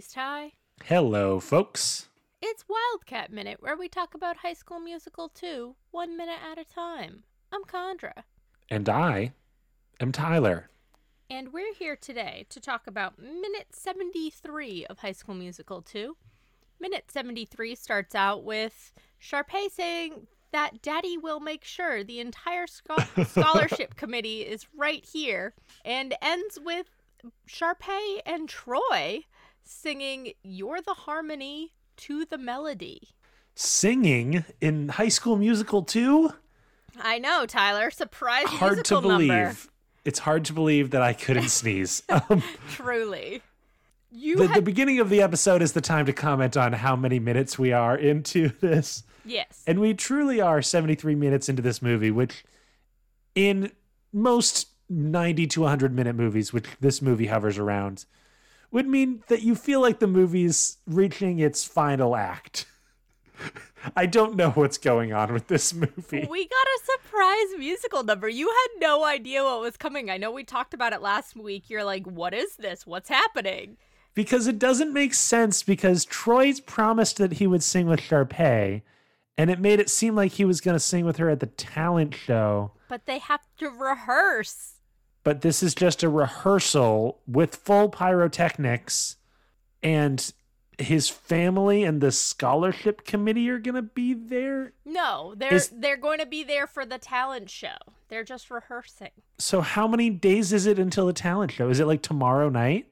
Tie. Hello, folks. It's Wildcat Minute, where we talk about High School Musical 2, one minute at a time. I'm Condra. And I am Tyler. And we're here today to talk about minute 73 of High School Musical 2. Minute 73 starts out with Sharpay saying that Daddy will make sure the entire scho- scholarship committee is right here, and ends with Sharpay and Troy singing You're the Harmony to the Melody. Singing in High School Musical 2? I know, Tyler. Surprise Hard musical to believe. number. It's hard to believe that I couldn't sneeze. Um, Truly. You the, had the beginning of the episode is the time to comment on how many minutes we are into this. yes. And we truly are 73 minutes into this movie, which in most 90 to 100 minute movies, which this movie hovers around, would mean that you feel like the movie's reaching its final act. I don't know what's going on with this movie. We got a surprise musical number. You had no idea what was coming. I know we talked about it last week. You're like, what is this? What's happening? because it doesn't make sense because Troy's promised that he would sing with Sharpay, and it made it seem like he was going to sing with her at the talent show. But they have to rehearse. But this is just a rehearsal with full pyrotechnics and his family and the scholarship committee are going to be there? No, they're Is- they're going to be there for the talent show. They're just rehearsing. so how many days is it until the talent show? Is it like tomorrow night?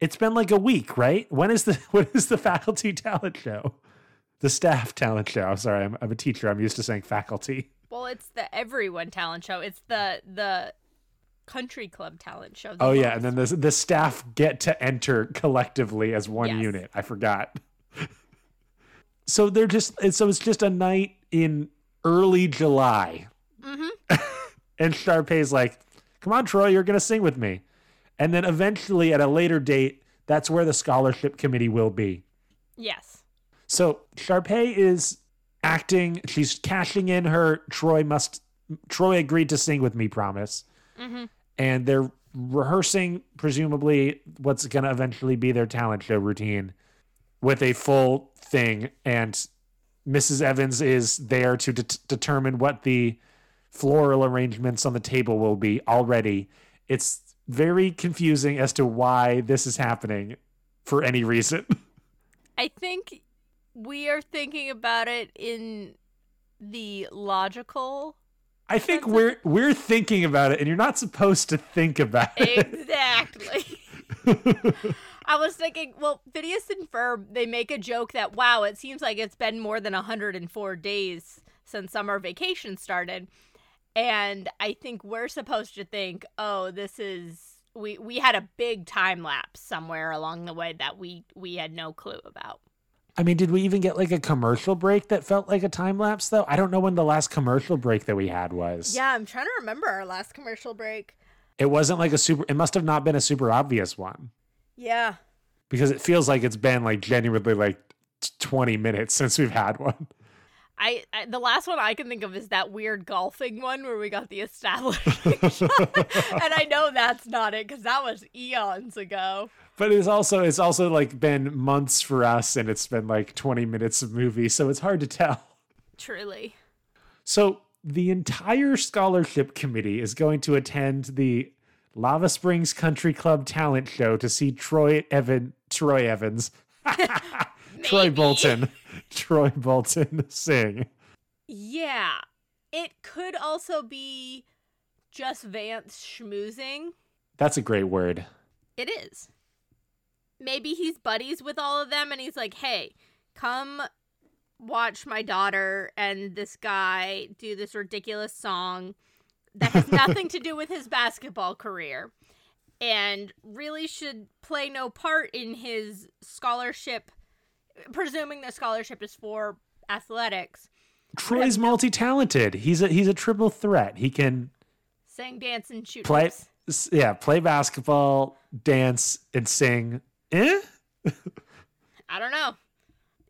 It's been like a week right? When is the when is the faculty talent show? The staff talent show. I'm sorry i'm, I'm a teacher. I'm used to saying faculty. Well, it's the everyone talent show. It's the the country club talent show. oh yeah and then the, the staff get to enter collectively as one Yes. unit i forgot so they're just so it's just a night in early july Mhm. and Sharpay's like come on troy you're gonna sing with me and then eventually at a later date that's where the scholarship committee will be Yes. so Sharpay is acting she's cashing in her troy must troy agreed to sing with me promise Mm-hmm. And they're rehearsing presumably what's going to eventually be their talent show routine with a full thing and mrs evans is there to det determine what the floral arrangements on the table will be already it's very confusing as to why this is happening for any reason I think we are thinking about it in the logical. I think That's we're we're thinking about it and you're not supposed to think about it Exactly. I was thinking, well, Phineas and Ferb, they make a joke that, wow, it seems like it's been more than 104 days since summer vacation started. And I think we're supposed to think, oh, this is we we had a big time lapse somewhere along the way that we we had no clue about. I mean, did we even get like a commercial break that felt like a time lapse though? I don't know when the last commercial break that we had was. Yeah, I'm trying to remember our last commercial break. It wasn't like a super it must have not been a super obvious one Yeah. because it feels like it's been like genuinely like 20 minutes since we've had one. I, I the last one I can think of is that weird golfing one where we got the establishing shot. and I know that's not it because that was eons ago. But it's also it's also like been months for us and it's been like 20 minutes of movie, so it's hard to tell. Truly. So the entire scholarship committee is going to attend the Lava Springs Country Club talent show to see Troy Evan Troy Evans Troy Bolton Troy Bolton sing. Yeah. It could also be just Vance schmoozing. That's a great word. It is. Maybe he's buddies with all of them and he's like, hey, come watch my daughter and this guy do this ridiculous song that has nothing to do with his basketball career and really should play no part in his scholarship, presuming the scholarship is for athletics. Troy's multi-talented. He's a he's a triple threat. He can Sing, dance, and shoot. play hoops. yeah, play basketball, dance, and sing. Eh? I don't know.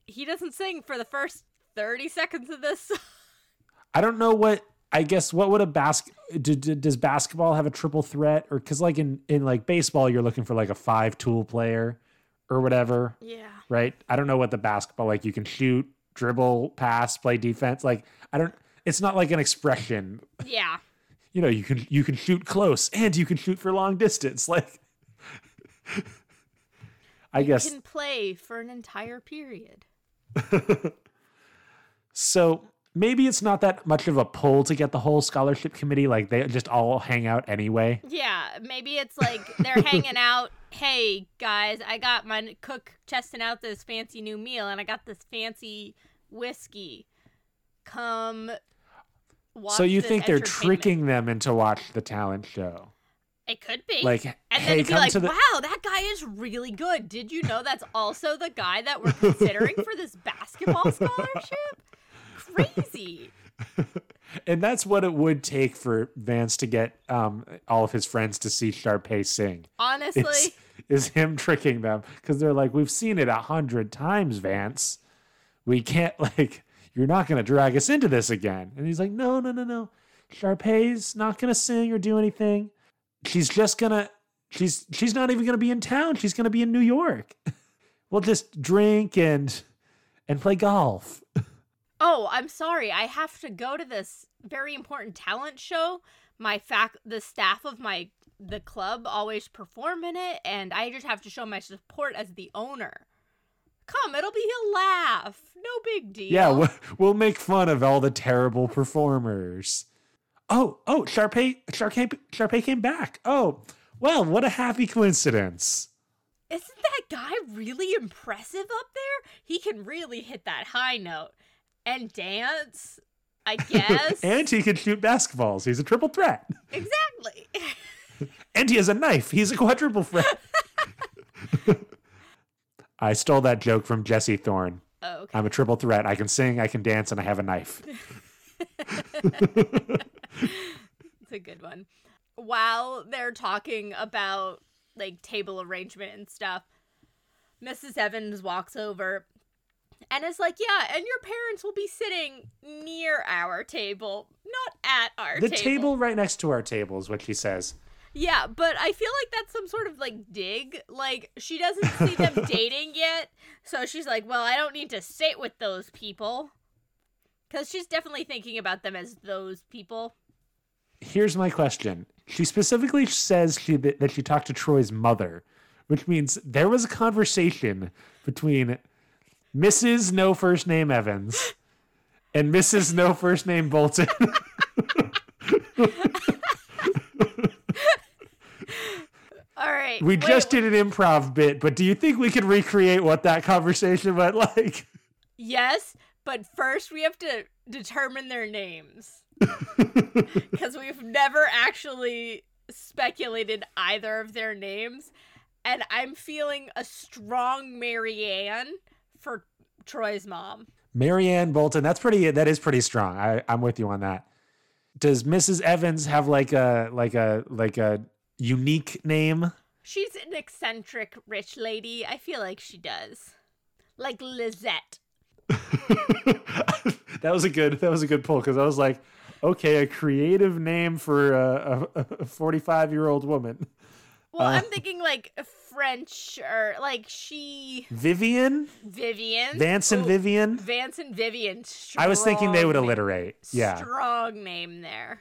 He doesn't sing for the first 30 seconds of this. I don't know what I guess what would a basket do, do- does basketball have a triple threat or cuz like in in like baseball you're looking for like a five tool player or whatever, Yeah. right? I don't know what the basketball like. You can shoot, dribble, pass, play defense. Like I don't. It's not like an expression. Yeah. You know, you can you can shoot close and you can shoot for long distance. Like I guess You Can play for an entire period. so. Maybe it's not that much of a pull to get the whole scholarship committee. Like they just all hang out anyway. Yeah, maybe it's like they're hanging out. Hey guys, I got my cook testing out this fancy new meal, and I got this fancy whiskey. Come. Watch so you think they're tricking them into watch the talent show? It could be. Like, and hey, then it'd be like, the. wow, that guy is really good. Did you know that's also the guy that we're considering for this basketball scholarship? Crazy. And that's what it would take for Vance to get um, all of his friends to see Sharpay sing. Honestly, It's, is him tricking them because they're like, we've seen it a hundred times, Vance. We can't like, you're not going to drag us into this again. And he's like, no, no, no, no. Sharpay's not going to sing or do anything. She's just gonna. She's she's not even gonna be in town. She's gonna be in New York. we'll just drink and and play golf. Oh, I'm sorry. I have to go to this very important talent show. My fac the staff of my the club always perform in it and I just have to show my support as the owner. Come, it'll be a laugh. No big deal. Yeah, we'll, make fun of all the terrible performers. Oh, oh, Sharpay, Sharpay, Sharpay came back. Oh, well, what a happy coincidence. Isn't that guy really impressive up there? He can really hit that high note and dance, I guess. and he can shoot basketballs. He's a triple threat. exactly. And he has a knife. He's a quadruple threat. I stole that joke from Jesse Thorn. Oh, okay. I'm a triple threat. I can sing, I can dance, and I have a knife. It's a good one. While they're talking about like table arrangement and stuff, Mrs. Evans walks over and is like, "Yeah, and your parents will be sitting near our table, not at our The table." table right next to our table is what she says. Yeah, but I feel like that's some sort of like dig. Like she doesn't see them dating yet, so she's like, "Well, I don't need to sit with those people." Cuz she's definitely thinking about them as those people. Here's my question. She specifically says she that she talked to Troy's mother, which means there was a conversation between Mrs. No First Name Evans and Mrs. No First Name Bolton. All right. we wait, just did an improv bit, but do you think we could recreate what that conversation went like? Yes, but first we have to determine their names. Because we've never actually speculated either of their names. And I'm feeling a strong Marianne for Troy's mom. Marianne Bolton. That's pretty. That is pretty strong. I, I'm with you on that. Does Mrs. Evans have like a like a like a unique name? She's an eccentric rich lady. I feel like she does. Like Lizette. that was a good. That was a good pull because I was like, okay, a creative name for a, a, a 45 year old woman. Well, Uh. I'm thinking like French or like she Vivian, Vivian. Vance and Ooh, Vivian. Vance and Vivian. I was thinking they would alliterate. Yeah, Strong name there.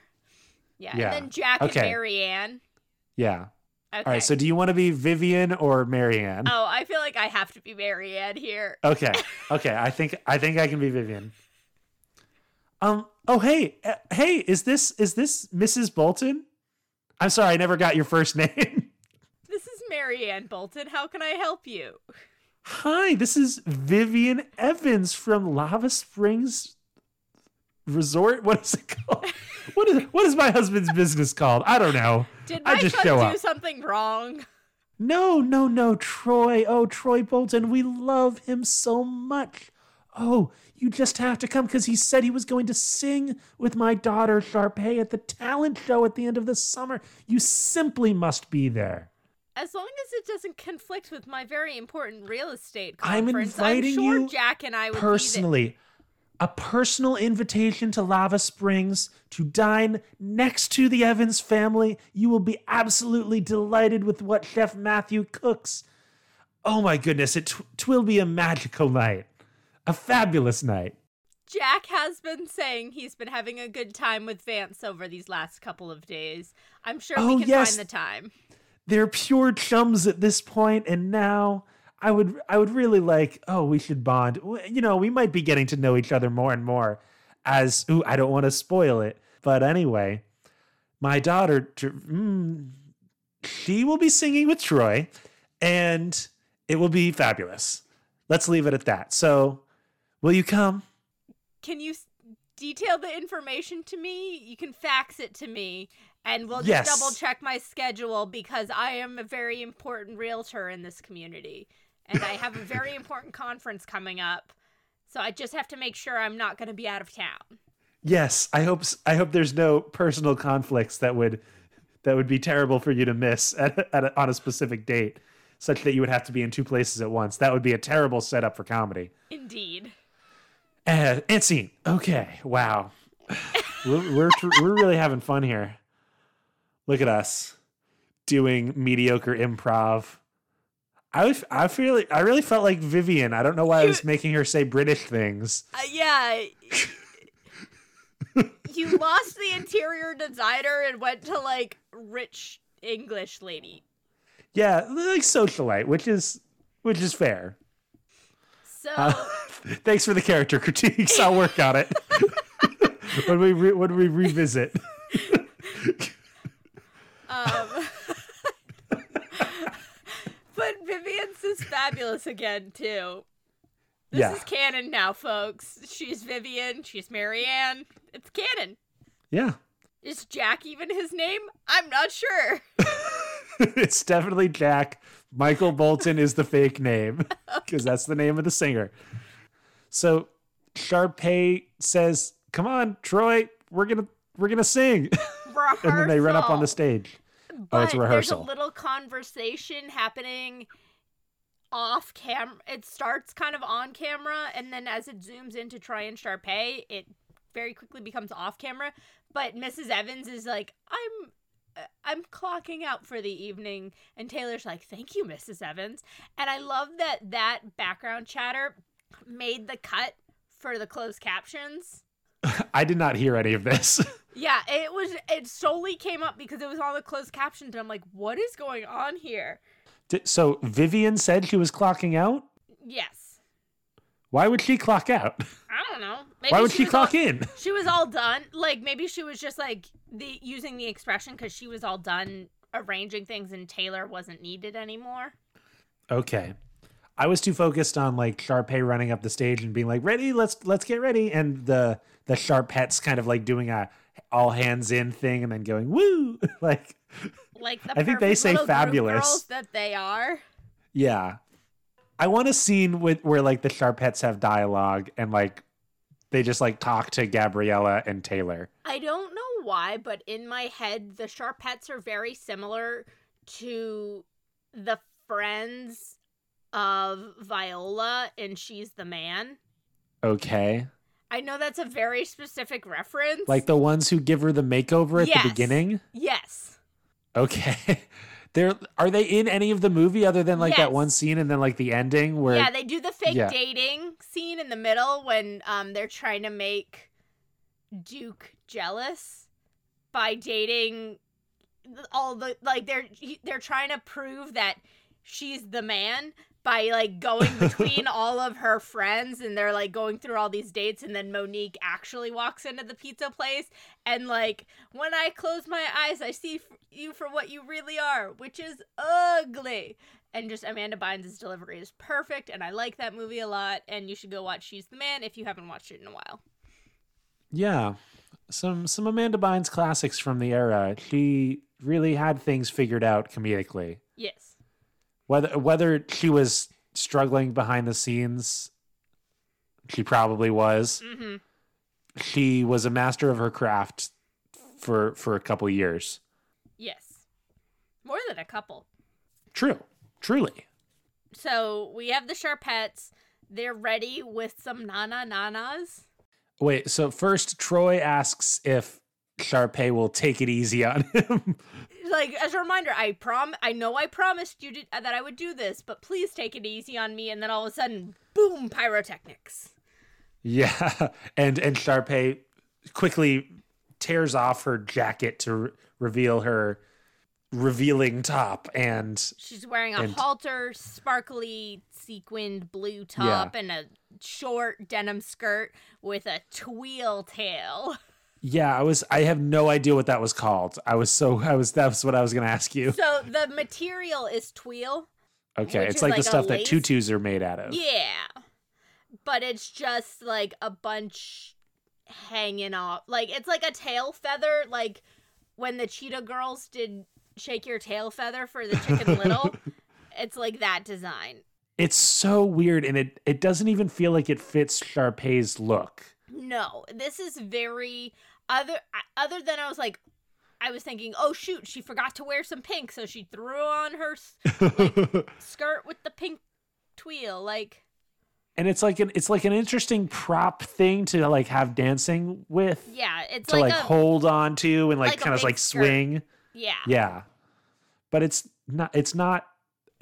Yeah. Yeah. And then Jack Okay. and Marianne. yeah. Okay. All right. So, do you want to be Vivian or Marianne? oh, I feel like I have to be Marianne here. Okay. Okay. I think I think I can be Vivian. Um. Oh, hey, uh, hey, is this is this Mrs. Bolton? I'm sorry, I never got your first name. Is Marianne Bolton. How can I help you? Hi, this is Vivian Evans from Lava Springs Resort. What is it called? What is what is my husband's business called? I don't know. Did I my just son show do up. something wrong? No, no, no, Troy. Oh, Troy Bolton. We love him so much. Oh, you just have to come because he said he was going to sing with my daughter Sharpay at the talent show at the end of the summer. You simply must be there. As long as it doesn't conflict with my very important real estate I'm conference, inviting I'm sure you Jack and I would Personally, a personal invitation to Lava Springs to dine next to the Evans family. You will be absolutely delighted with what Chef Matthew cooks. Oh my goodness, it t- twill be a magical night, a fabulous night. Jack has been saying he's been having a good time with Vance over these last couple of days. I'm sure Oh, we can yes. find the time. They're pure chums at this point, and now I would I would really like. Oh, we should bond. You know, we might be getting to know each other more and more. As ooh, I don't want to spoil it, but anyway, my daughter, mm, she will be singing with Troy, and it will be fabulous. Let's leave it at that. So, will you come? Can you detail the information to me? You can fax it to me, and we'll just Yes. double check my schedule because I am a very important realtor in this community, and I have a very important conference coming up. So I just have to make sure I'm not going to be out of town. Yes, I hope I hope there's no personal conflicts that would that would be terrible for you to miss at, at a, on a specific date, such that you would have to be in two places at once. That would be a terrible setup for comedy. Indeed. Uh, and scene. Okay, wow, we're we're, tr- we're really having fun here. Look at us doing mediocre improv. I was, I feel I really felt like Vivian. I don't know why I was making her say British things. Uh, yeah. you lost the interior designer and went to like rich English lady. Yeah, like socialite, which is which is fair. So Uh, thanks for the character critiques. I'll work on it when we re- when we revisit. Um But Vivian's is fabulous again too. This Yeah. is canon now, folks. She's Vivian, she's Marianne. It's canon. Yeah, Is Jack even his name? I'm not sure. it's definitely Jack. Michael Bolton is the fake name because that's the name of the singer. So Sharpay says, "Come on, Troy, we're gonna we're gonna sing," and then they run up on the stage. Oh, it's a But rehearsal. There's a little conversation happening off camera. It starts kind of on camera, and then as it zooms into Troy and Sharpay, it very quickly becomes off camera. But Mrs. Evans is like, "I'm." uh, I'm clocking out for the evening, and Taylor's like, "Thank you, Mrs. Evans." And I love that that background chatter made the cut for the closed captions. I did not hear any of this. Yeah, it was. It solely came up because it was on the closed captions, and I'm like, "What is going on here?" So Vivian said she was clocking out. Yes. Why would she clock out? I don't know. Maybe Why would she was clock all, in? She was all done. Like maybe she was just like the using the expression because she was all done arranging things and Taylor wasn't needed anymore. Okay. I was too focused on like Sharpay running up the stage and being like, "Ready? Let's let's get ready." And the the Sharpettes kind of like doing a all hands in thing and then going woo. like Like the I think they say fabulous. that they are. yeah. I want a scene with where like the Sharpettes have dialogue and like they just like talk to Gabriella and Taylor. I don't know why, but in my head, the Sharpettes are very similar to the friends of Viola and She's the Man. Okay. I know that's a very specific reference. Like the ones who give her the makeover at Yes. the beginning? yes. Okay. They're are they in any of the movie other than like Yes. that one scene and then like the ending where Yeah, they do the fake Yeah. dating scene in the middle when um they're trying to make Duke jealous by dating all the like they're they're trying to prove that she's the man by like going between all of her friends and they're like going through all these dates and then Monique actually walks into the pizza place and like when I close my eyes I see f- you for what you really are which is ugly and just Amanda Bynes' delivery is perfect and I like that movie a lot and you should go watch She's the Man if you haven't watched it in a while. Yeah. Some some Amanda Bynes classics from the era. She really had things figured out comedically. Yes. Whether whether she was struggling behind the scenes, she probably was. Mhm. She was a master of her craft for for a couple years. Yes. More than a couple. True. Truly. So we have the Sharpettes. They're ready with some nana nanas. Wait, so first Troy asks if Sharpay will take it easy on him. like as a reminder, I prom I know I promised you to, uh, that I would do this, but please take it easy on me. And then all of a sudden, boom, pyrotechnics. Yeah, and and Sharpay quickly tears off her jacket to re- reveal her revealing top and She's wearing a And- halter, sparkly sequined blue top, and a short denim skirt with a tweel tail. yeah i was i have no idea what that was called i was so i was that's what i was gonna ask you So the material is tweel. okay it's like, like the stuff that tutus are made out of Yeah. But it's just like a bunch hanging off. Like it's like a tail feather, like when the cheetah girls did shake your tail feather for the chicken little. it's like that design. it's so weird and it it doesn't even feel like it fits Sharpay's look No, this is very other other than I was like I was thinking, "Oh shoot, she forgot to wear some pink, so she threw on her s- skirt with the pink tweel." Like and it's like an it's like an interesting prop thing to like have dancing with yeah, it's to like, like, a hold on to and like, like kind of like skirt. swing yeah. yeah but it's not it's not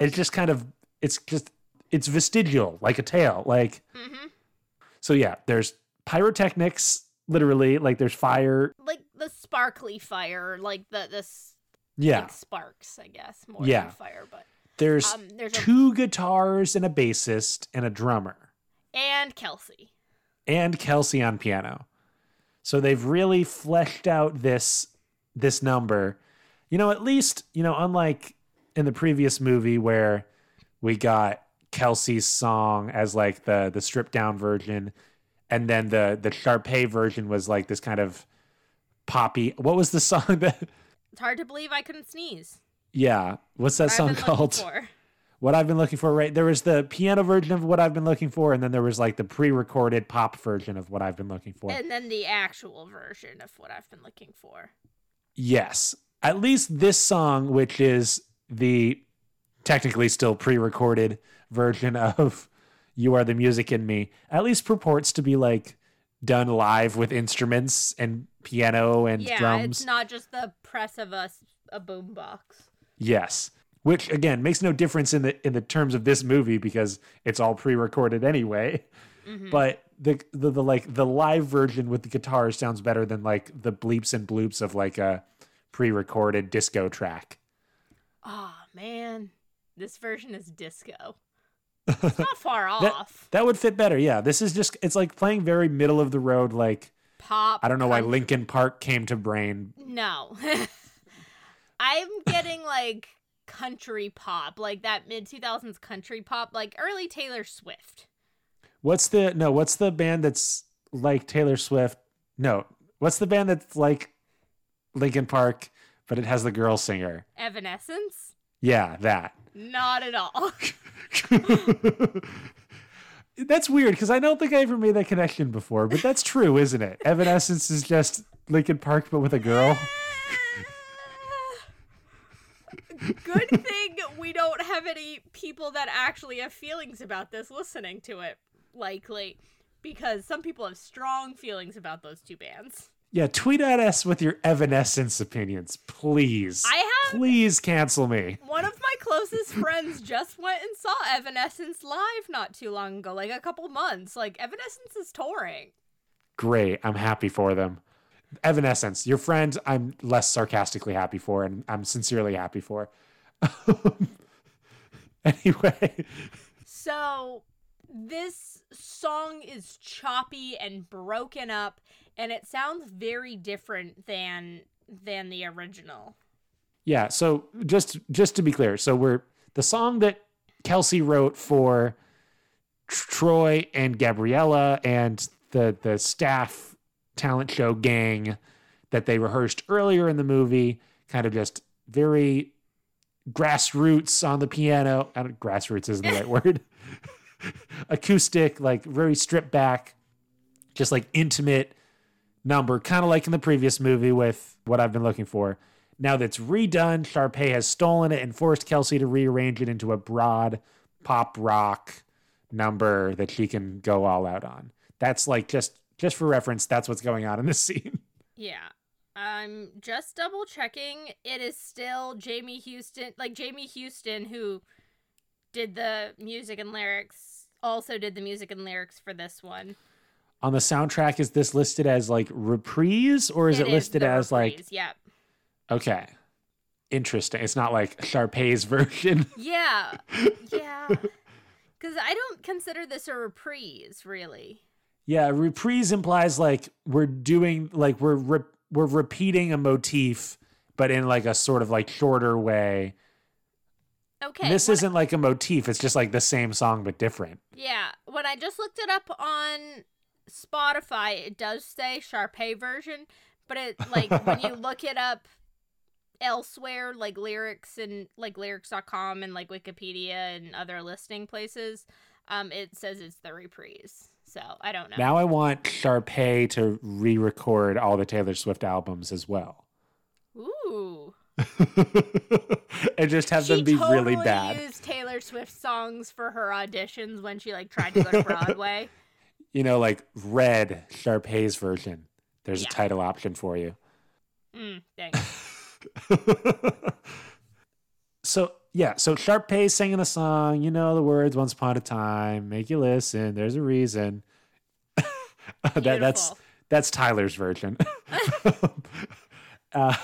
it's just kind of it's just it's vestigial like a tail like Mhm. so yeah there's pyrotechnics literally like there's fire Like the sparkly fire, like the this yeah like sparks, I guess, more Yeah. than fire, but there's um there's a two guitars and a bassist and a drummer and Kelsey. and Kelsey on piano. So they've really fleshed out this this number. You know, at least, you know, unlike in the previous movie where we got Kelsey's song as like the the stripped down version and then the the Sharpay version was like this kind of poppy. What was the song that It's hard to believe I couldn't sneeze. Yeah, what's that What I've song been looking called? for. What I've been looking for, right? There was the piano version of what I've been looking for, and then there was like the pre-recorded pop version of what I've been looking for. And then the actual version of what I've been looking for. Yes. At least this song, which is the technically still pre recorded version of You Are the Music in Me, at least purports to be like done live with instruments and piano and drums. yeah, drums. it's not just the press of a, a boombox. yes. Which again makes no difference in the in the terms of this movie because it's all pre recorded anyway. Mhm. But the, the the like the live version with the guitar sounds better than like the bleeps and bloops of like a pre recorded disco track. Oh man, this version is disco. It's not far off. That would fit better. Yeah, this is just it's like playing very middle of the road. Like Pop. I don't know why Linkin Park came to brain. No. I'm getting like country pop, like that mid 2000s country pop, like early Taylor Swift. What's the no? What's the band that's like Taylor Swift? No, what's the band that's like Linkin Park, but it has the girl singer? Evanescence? Yeah, that. Not at all. that's weird because I don't think I ever made that connection before, but that's true, isn't it? Evanescence is just Linkin Park, but with a girl. Good thing we don't have any people that actually have feelings about this listening to it, likely. Because some people have strong feelings about those two bands. Yeah, tweet at us with your Evanescence opinions, please. I have Please cancel me. one of my closest friends just went and saw Evanescence live not too long ago, like a couple months. Like Evanescence is touring. Great. I'm happy for them. Evanescence, your friend, I'm less sarcastically happy for, and I'm sincerely happy for. anyway, So this song is choppy and broken up and it sounds very different than than the original. yeah. So just just to be clear, so we're the song that Kelsey wrote for Troy and Gabriella and the the staff talent show gang that they rehearsed earlier in the movie, kind of just very grassroots on the piano. I don't, grassroots isn't the right word. Acoustic, like very stripped back, just like intimate number, kind of like in the previous movie with what I've been looking for. Now that's redone, Sharpay has stolen it and forced Kelsey to rearrange it into a broad pop rock number that she can go all out on. That's like just just for reference, that's what's going on in this scene. Yeah. I'm just double checking. It is still Jamie Houston, like Jamie Houston, who did the music and lyrics, also did the music and lyrics for this one. On the soundtrack, is this listed as like reprise or is it, listed the as like reprise, yeah, okay? Interesting. It's not like Sharpay's version. yeah, yeah. Because I don't consider this a reprise, really. yeah, reprise implies like we're doing like we're re- we're repeating a motif, but in like a sort of like shorter way. Okay, this isn't like a motif; it's just like the same song but different. Yeah, when I just looked it up on Spotify, it does say Sharpay version, but it like when you look it up elsewhere, like lyrics and like lyrics.com and like Wikipedia and other listing places, um, it says it's the reprise. So I don't know. Now I want Sharpay to re-record all the Taylor Swift albums as well, Ooh. and just have she them be totally really bad. used Taylor Swift songs for her auditions when she like tried to go to Broadway. You know, like Red Sharpay's version. There's Yeah. a title option for you. Mm, dang. so yeah, so Sharpay singing the song. You know the words. Once upon a time, make you listen. There's a reason. that, that's that's Tyler's version. uh,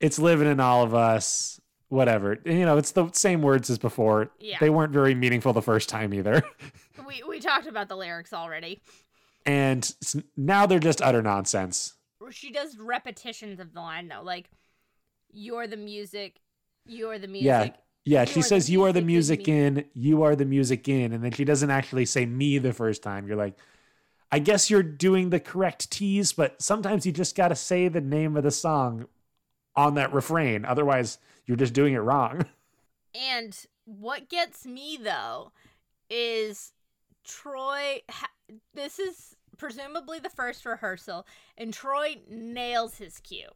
it's living in all of us. Whatever. You know, it's the same words as before. Yeah. They weren't very meaningful the first time either. We we talked about the lyrics already. and now they're just utter nonsense. she does repetitions of the line though, like "You're the music, you're the music." Yeah. Yeah, she says you are the music in, you are the music in, and then she doesn't actually say me the first time. You're like, I guess you're doing the correct tease, but sometimes you just got to say the name of the song on that refrain. Otherwise, you're just doing it wrong. And what gets me though is Troy. Ha- this is presumably the first rehearsal, and Troy nails his cue.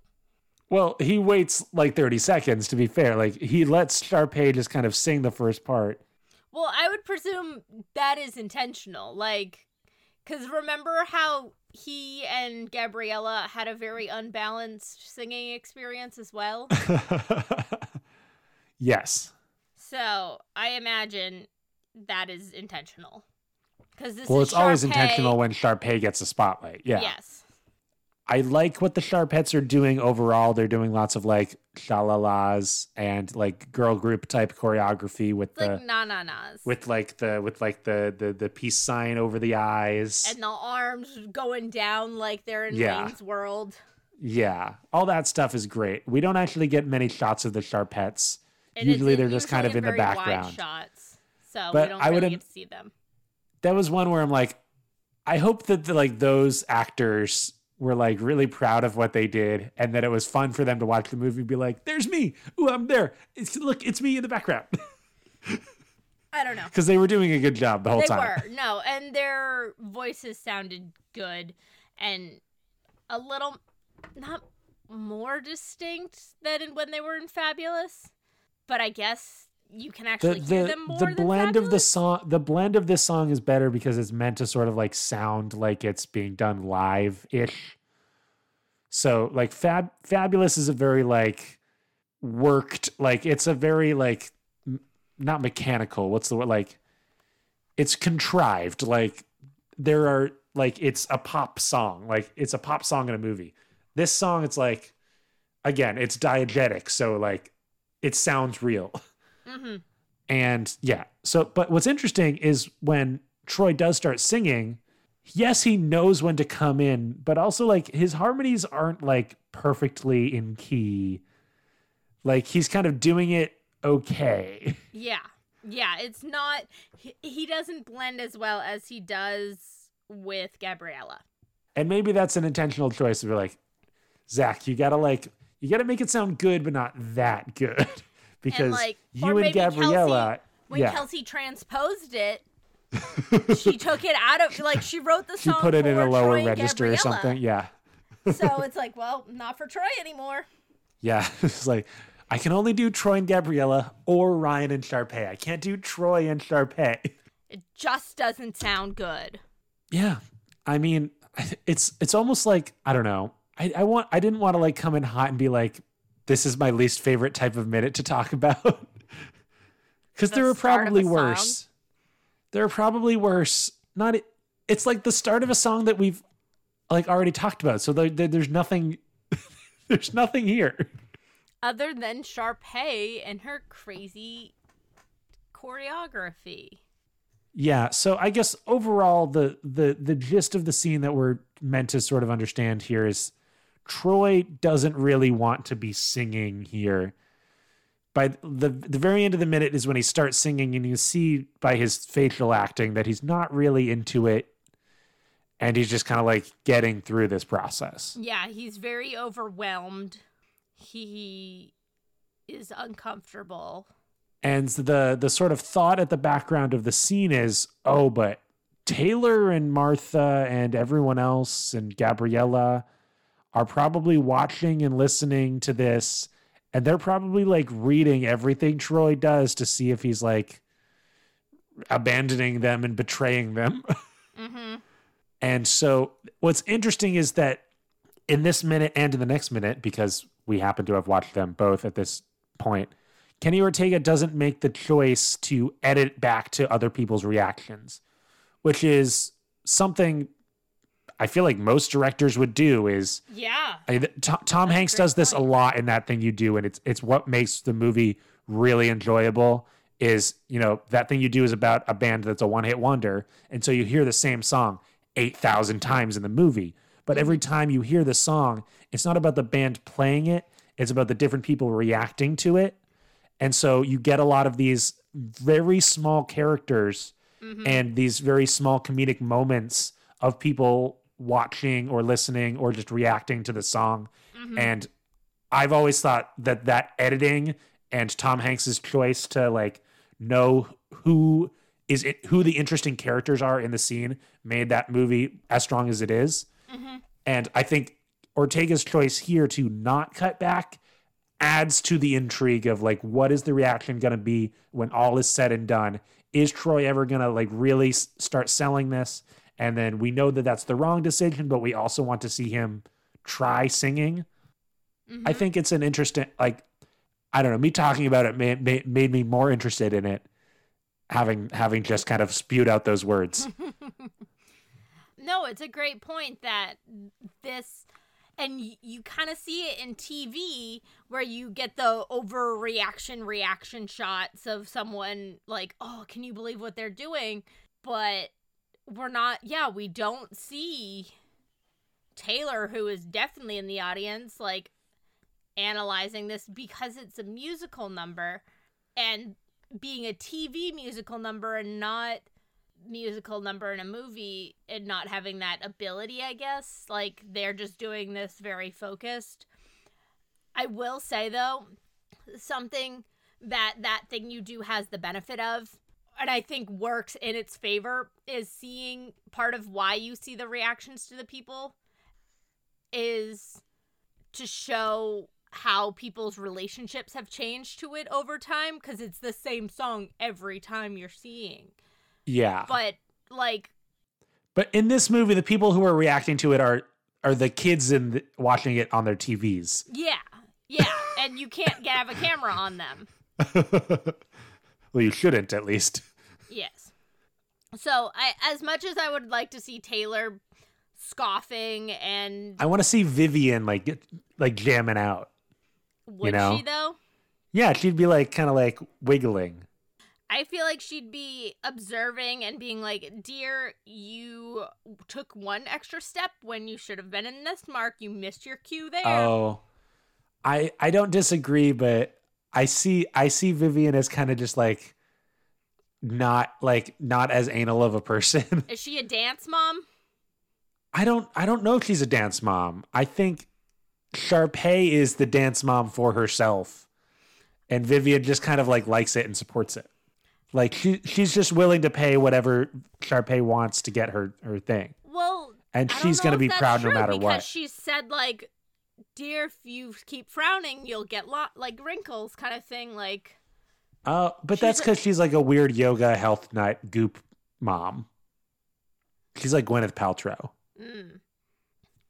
Well, he waits like 30 seconds to be fair. Like he lets Sharpay just kind of sing the first part. Well, I would presume that is intentional, like. Because remember how he and Gabriella had a very unbalanced singing experience as well? yes. So I imagine that is intentional. Because this Well, it's always intentional when Sharpay gets a spotlight. Yeah. Yes. I like what the Sharpettes are doing overall. They're doing lots of like shalalas and like girl group type choreography with It's the like na na nas. with like the with like the the the peace sign over the eyes. and the arms going down like they're in Yeah. Wayne's World. yeah, all that stuff is great. We don't actually get many shots of the Sharpettes. And Usually they're just kind of in the background. shots, so But we don't I really get to see them. That was one where I'm like, I hope that the, like those actors were like really proud of what they did, and that it was fun for them to watch the movie and be like, "There's me. Ooh, I'm there. It's, look, it's me in the background." I don't know. because they were doing a good job the whole They time. were no, and their voices sounded good and a little not more distinct than when they were in Fabulous, but I guess you can The actually hear the, them more the blend of the song the blend of this song is better because it's meant to sort of like sound like it's being done live ish. So like Fab Fabulous is a very like worked like it's a very like m- not mechanical. What's the word like? It's contrived. Like there are like it's a pop song. Like it's a pop song in a movie. This song, it's like again, it's diegetic. So like it sounds real. Mhm. And yeah, so but what's interesting is when Troy does start singing, yes, he knows when to come in, but also like his harmonies aren't like perfectly in key. Like he's kind of doing it okay. Yeah. Yeah, it's not he, he doesn't blend as well as he does with Gabriella. And maybe that's an intentional choice to be like, Zach, you gotta like you gotta make it sound good, but not that good. because like, you and Gabriella When yeah. Kelsey transposed it, she took it out of like she wrote the song. she put it in a lower Troy and register or something. Yeah. so it's like, well, not for Troy anymore. Yeah, it's like I can only do Troy and Gabriella or Ryan and Sharpay. I can't do Troy and Sharpay. It just doesn't sound good. Yeah, I mean, it's it's almost like I don't know. I, I want I didn't want to like come in hot and be like, this is my least favorite type of minute to talk about. Because The there are probably song? worse. There are probably worse. Not it's like the start of a song that we've like already talked about. So there, there- there's nothing there's nothing here. Other than Sharpay and her crazy choreography. Yeah, so I guess overall the the the gist of the scene that we're meant to sort of understand here is Troy doesn't really want to be singing here. By the the very end of the minute is when he starts singing and you see by his facial acting that he's not really into it and he's just kind of like getting through this process. Yeah, he's very overwhelmed. He is uncomfortable. And the the sort of thought at the background of the scene is, oh, but Taylor and Martha and everyone else and Gabriella are probably watching and listening to this, and they're probably like reading everything Troy does to see if he's like abandoning them and betraying them. Mm-hmm. And so what's interesting is that in this minute and in the next minute, because we happen to have watched them both at this point, Kenny Ortega doesn't make the choice to edit back to other people's reactions, which is something I feel like most directors would do is Yeah. I, Tom, Tom Hanks does this a lot in that thing you do, and it's it's what makes the movie really enjoyable. Is you know that thing you do is about a band that's a one hit wonder, and so you hear the same song eight thousand times in the movie. But every time you hear the song, it's not about the band playing it; it's about the different people reacting to it, and so you get a lot of these very small characters Mhm. and these very small comedic moments of people watching or listening or just reacting to the song Mhm. and i've always thought that that editing and tom hanks's choice to like know who is it who the interesting characters are in the scene made that movie as strong as it is Mhm. and i think ortega's choice here to not cut back adds to the intrigue of like what is the reaction going to be when all is said and done is troy ever going to like really start selling this and then we know that that's the wrong decision but we also want to see him try singing i Mhm. think it's an interesting like i don't know me talking about it made, made, made me more interested in it having having just kind of spewed out those words no, it's a great point that this, and y- you kind of see it in TV where you get the overreaction reaction shots of someone like, oh, can you believe what they're doing? But we're not, yeah, we don't see Taylor, who is definitely in the audience, like analyzing this because it's a musical number and being a TV musical number and not musical number in a movie and not having that ability, I guess. Like they're just doing this very focused. I will say though, something that that thing you do has the benefit of and I think works in its favor is seeing part of why you see the reactions to the people is to show how people's relationships have changed to it over time because it's the same song every time you're seeing. Yeah. But like but in this movie the people who are reacting to it are are the kids in the, watching it on their tvs yeah. Yeah. And you can't have a camera on them well you shouldn't at least yes so i as much as i would like to see taylor scoffing and i want to see vivian like get, like jamming out would know? she though yeah she'd be like kind of like wiggling I feel like she'd be observing and being like, "Dear, you took one extra step when you should have been in this mark. You missed your cue there." Oh, I I don't disagree, but I see I see Vivian as kind of just like not like not as anal of a person. Is she a dance mom? I don't I don't know if she's a dance mom. I think Sharpay is the dance mom for herself, and Vivian just kind of like likes it and supports it. Like she she's just willing to pay whatever Sharpay wants to get her her thing, Well, and she's gonna be that's proud no matter because what. She said like, "Dear, if you keep frowning, you'll get lot like wrinkles," kind of thing. Like, Oh, but that's because she's like a weird yoga health nut goop mom. She's like Gwyneth Paltrow. mm.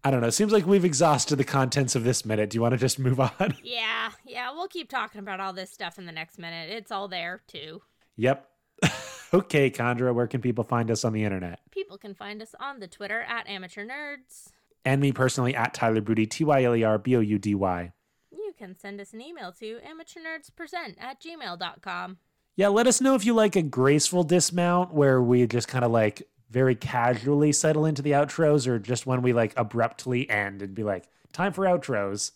I don't know. It Seems like we've exhausted the contents of this minute. Do you want to just move on? Yeah, yeah, we'll keep talking about all this stuff in the next minute. It's all there too. Yep. okay, Condra, where can people find us on the internet? People can find us on the Twitter at Amateur Nerds. And me personally at Tyler Boudy, T Y L E R B O U D Y. You can send us an email to amateurnerdspresent at gmail.com. Yeah, let us know if you like a graceful dismount where we just kind of like very casually settle into the outros or just when we like abruptly end and be like, time for outros.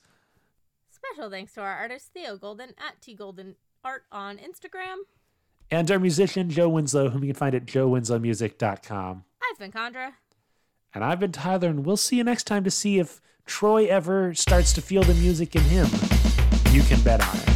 Special thanks to our artist Theo Golden at T Golden Art on Instagram. And our musician Joe Winslow, whom you can find at joewinslowmusic.com. I've been Condra. And I've been Tyler, and we'll see you next time to see if Troy ever starts to feel the music in him. You can bet on it.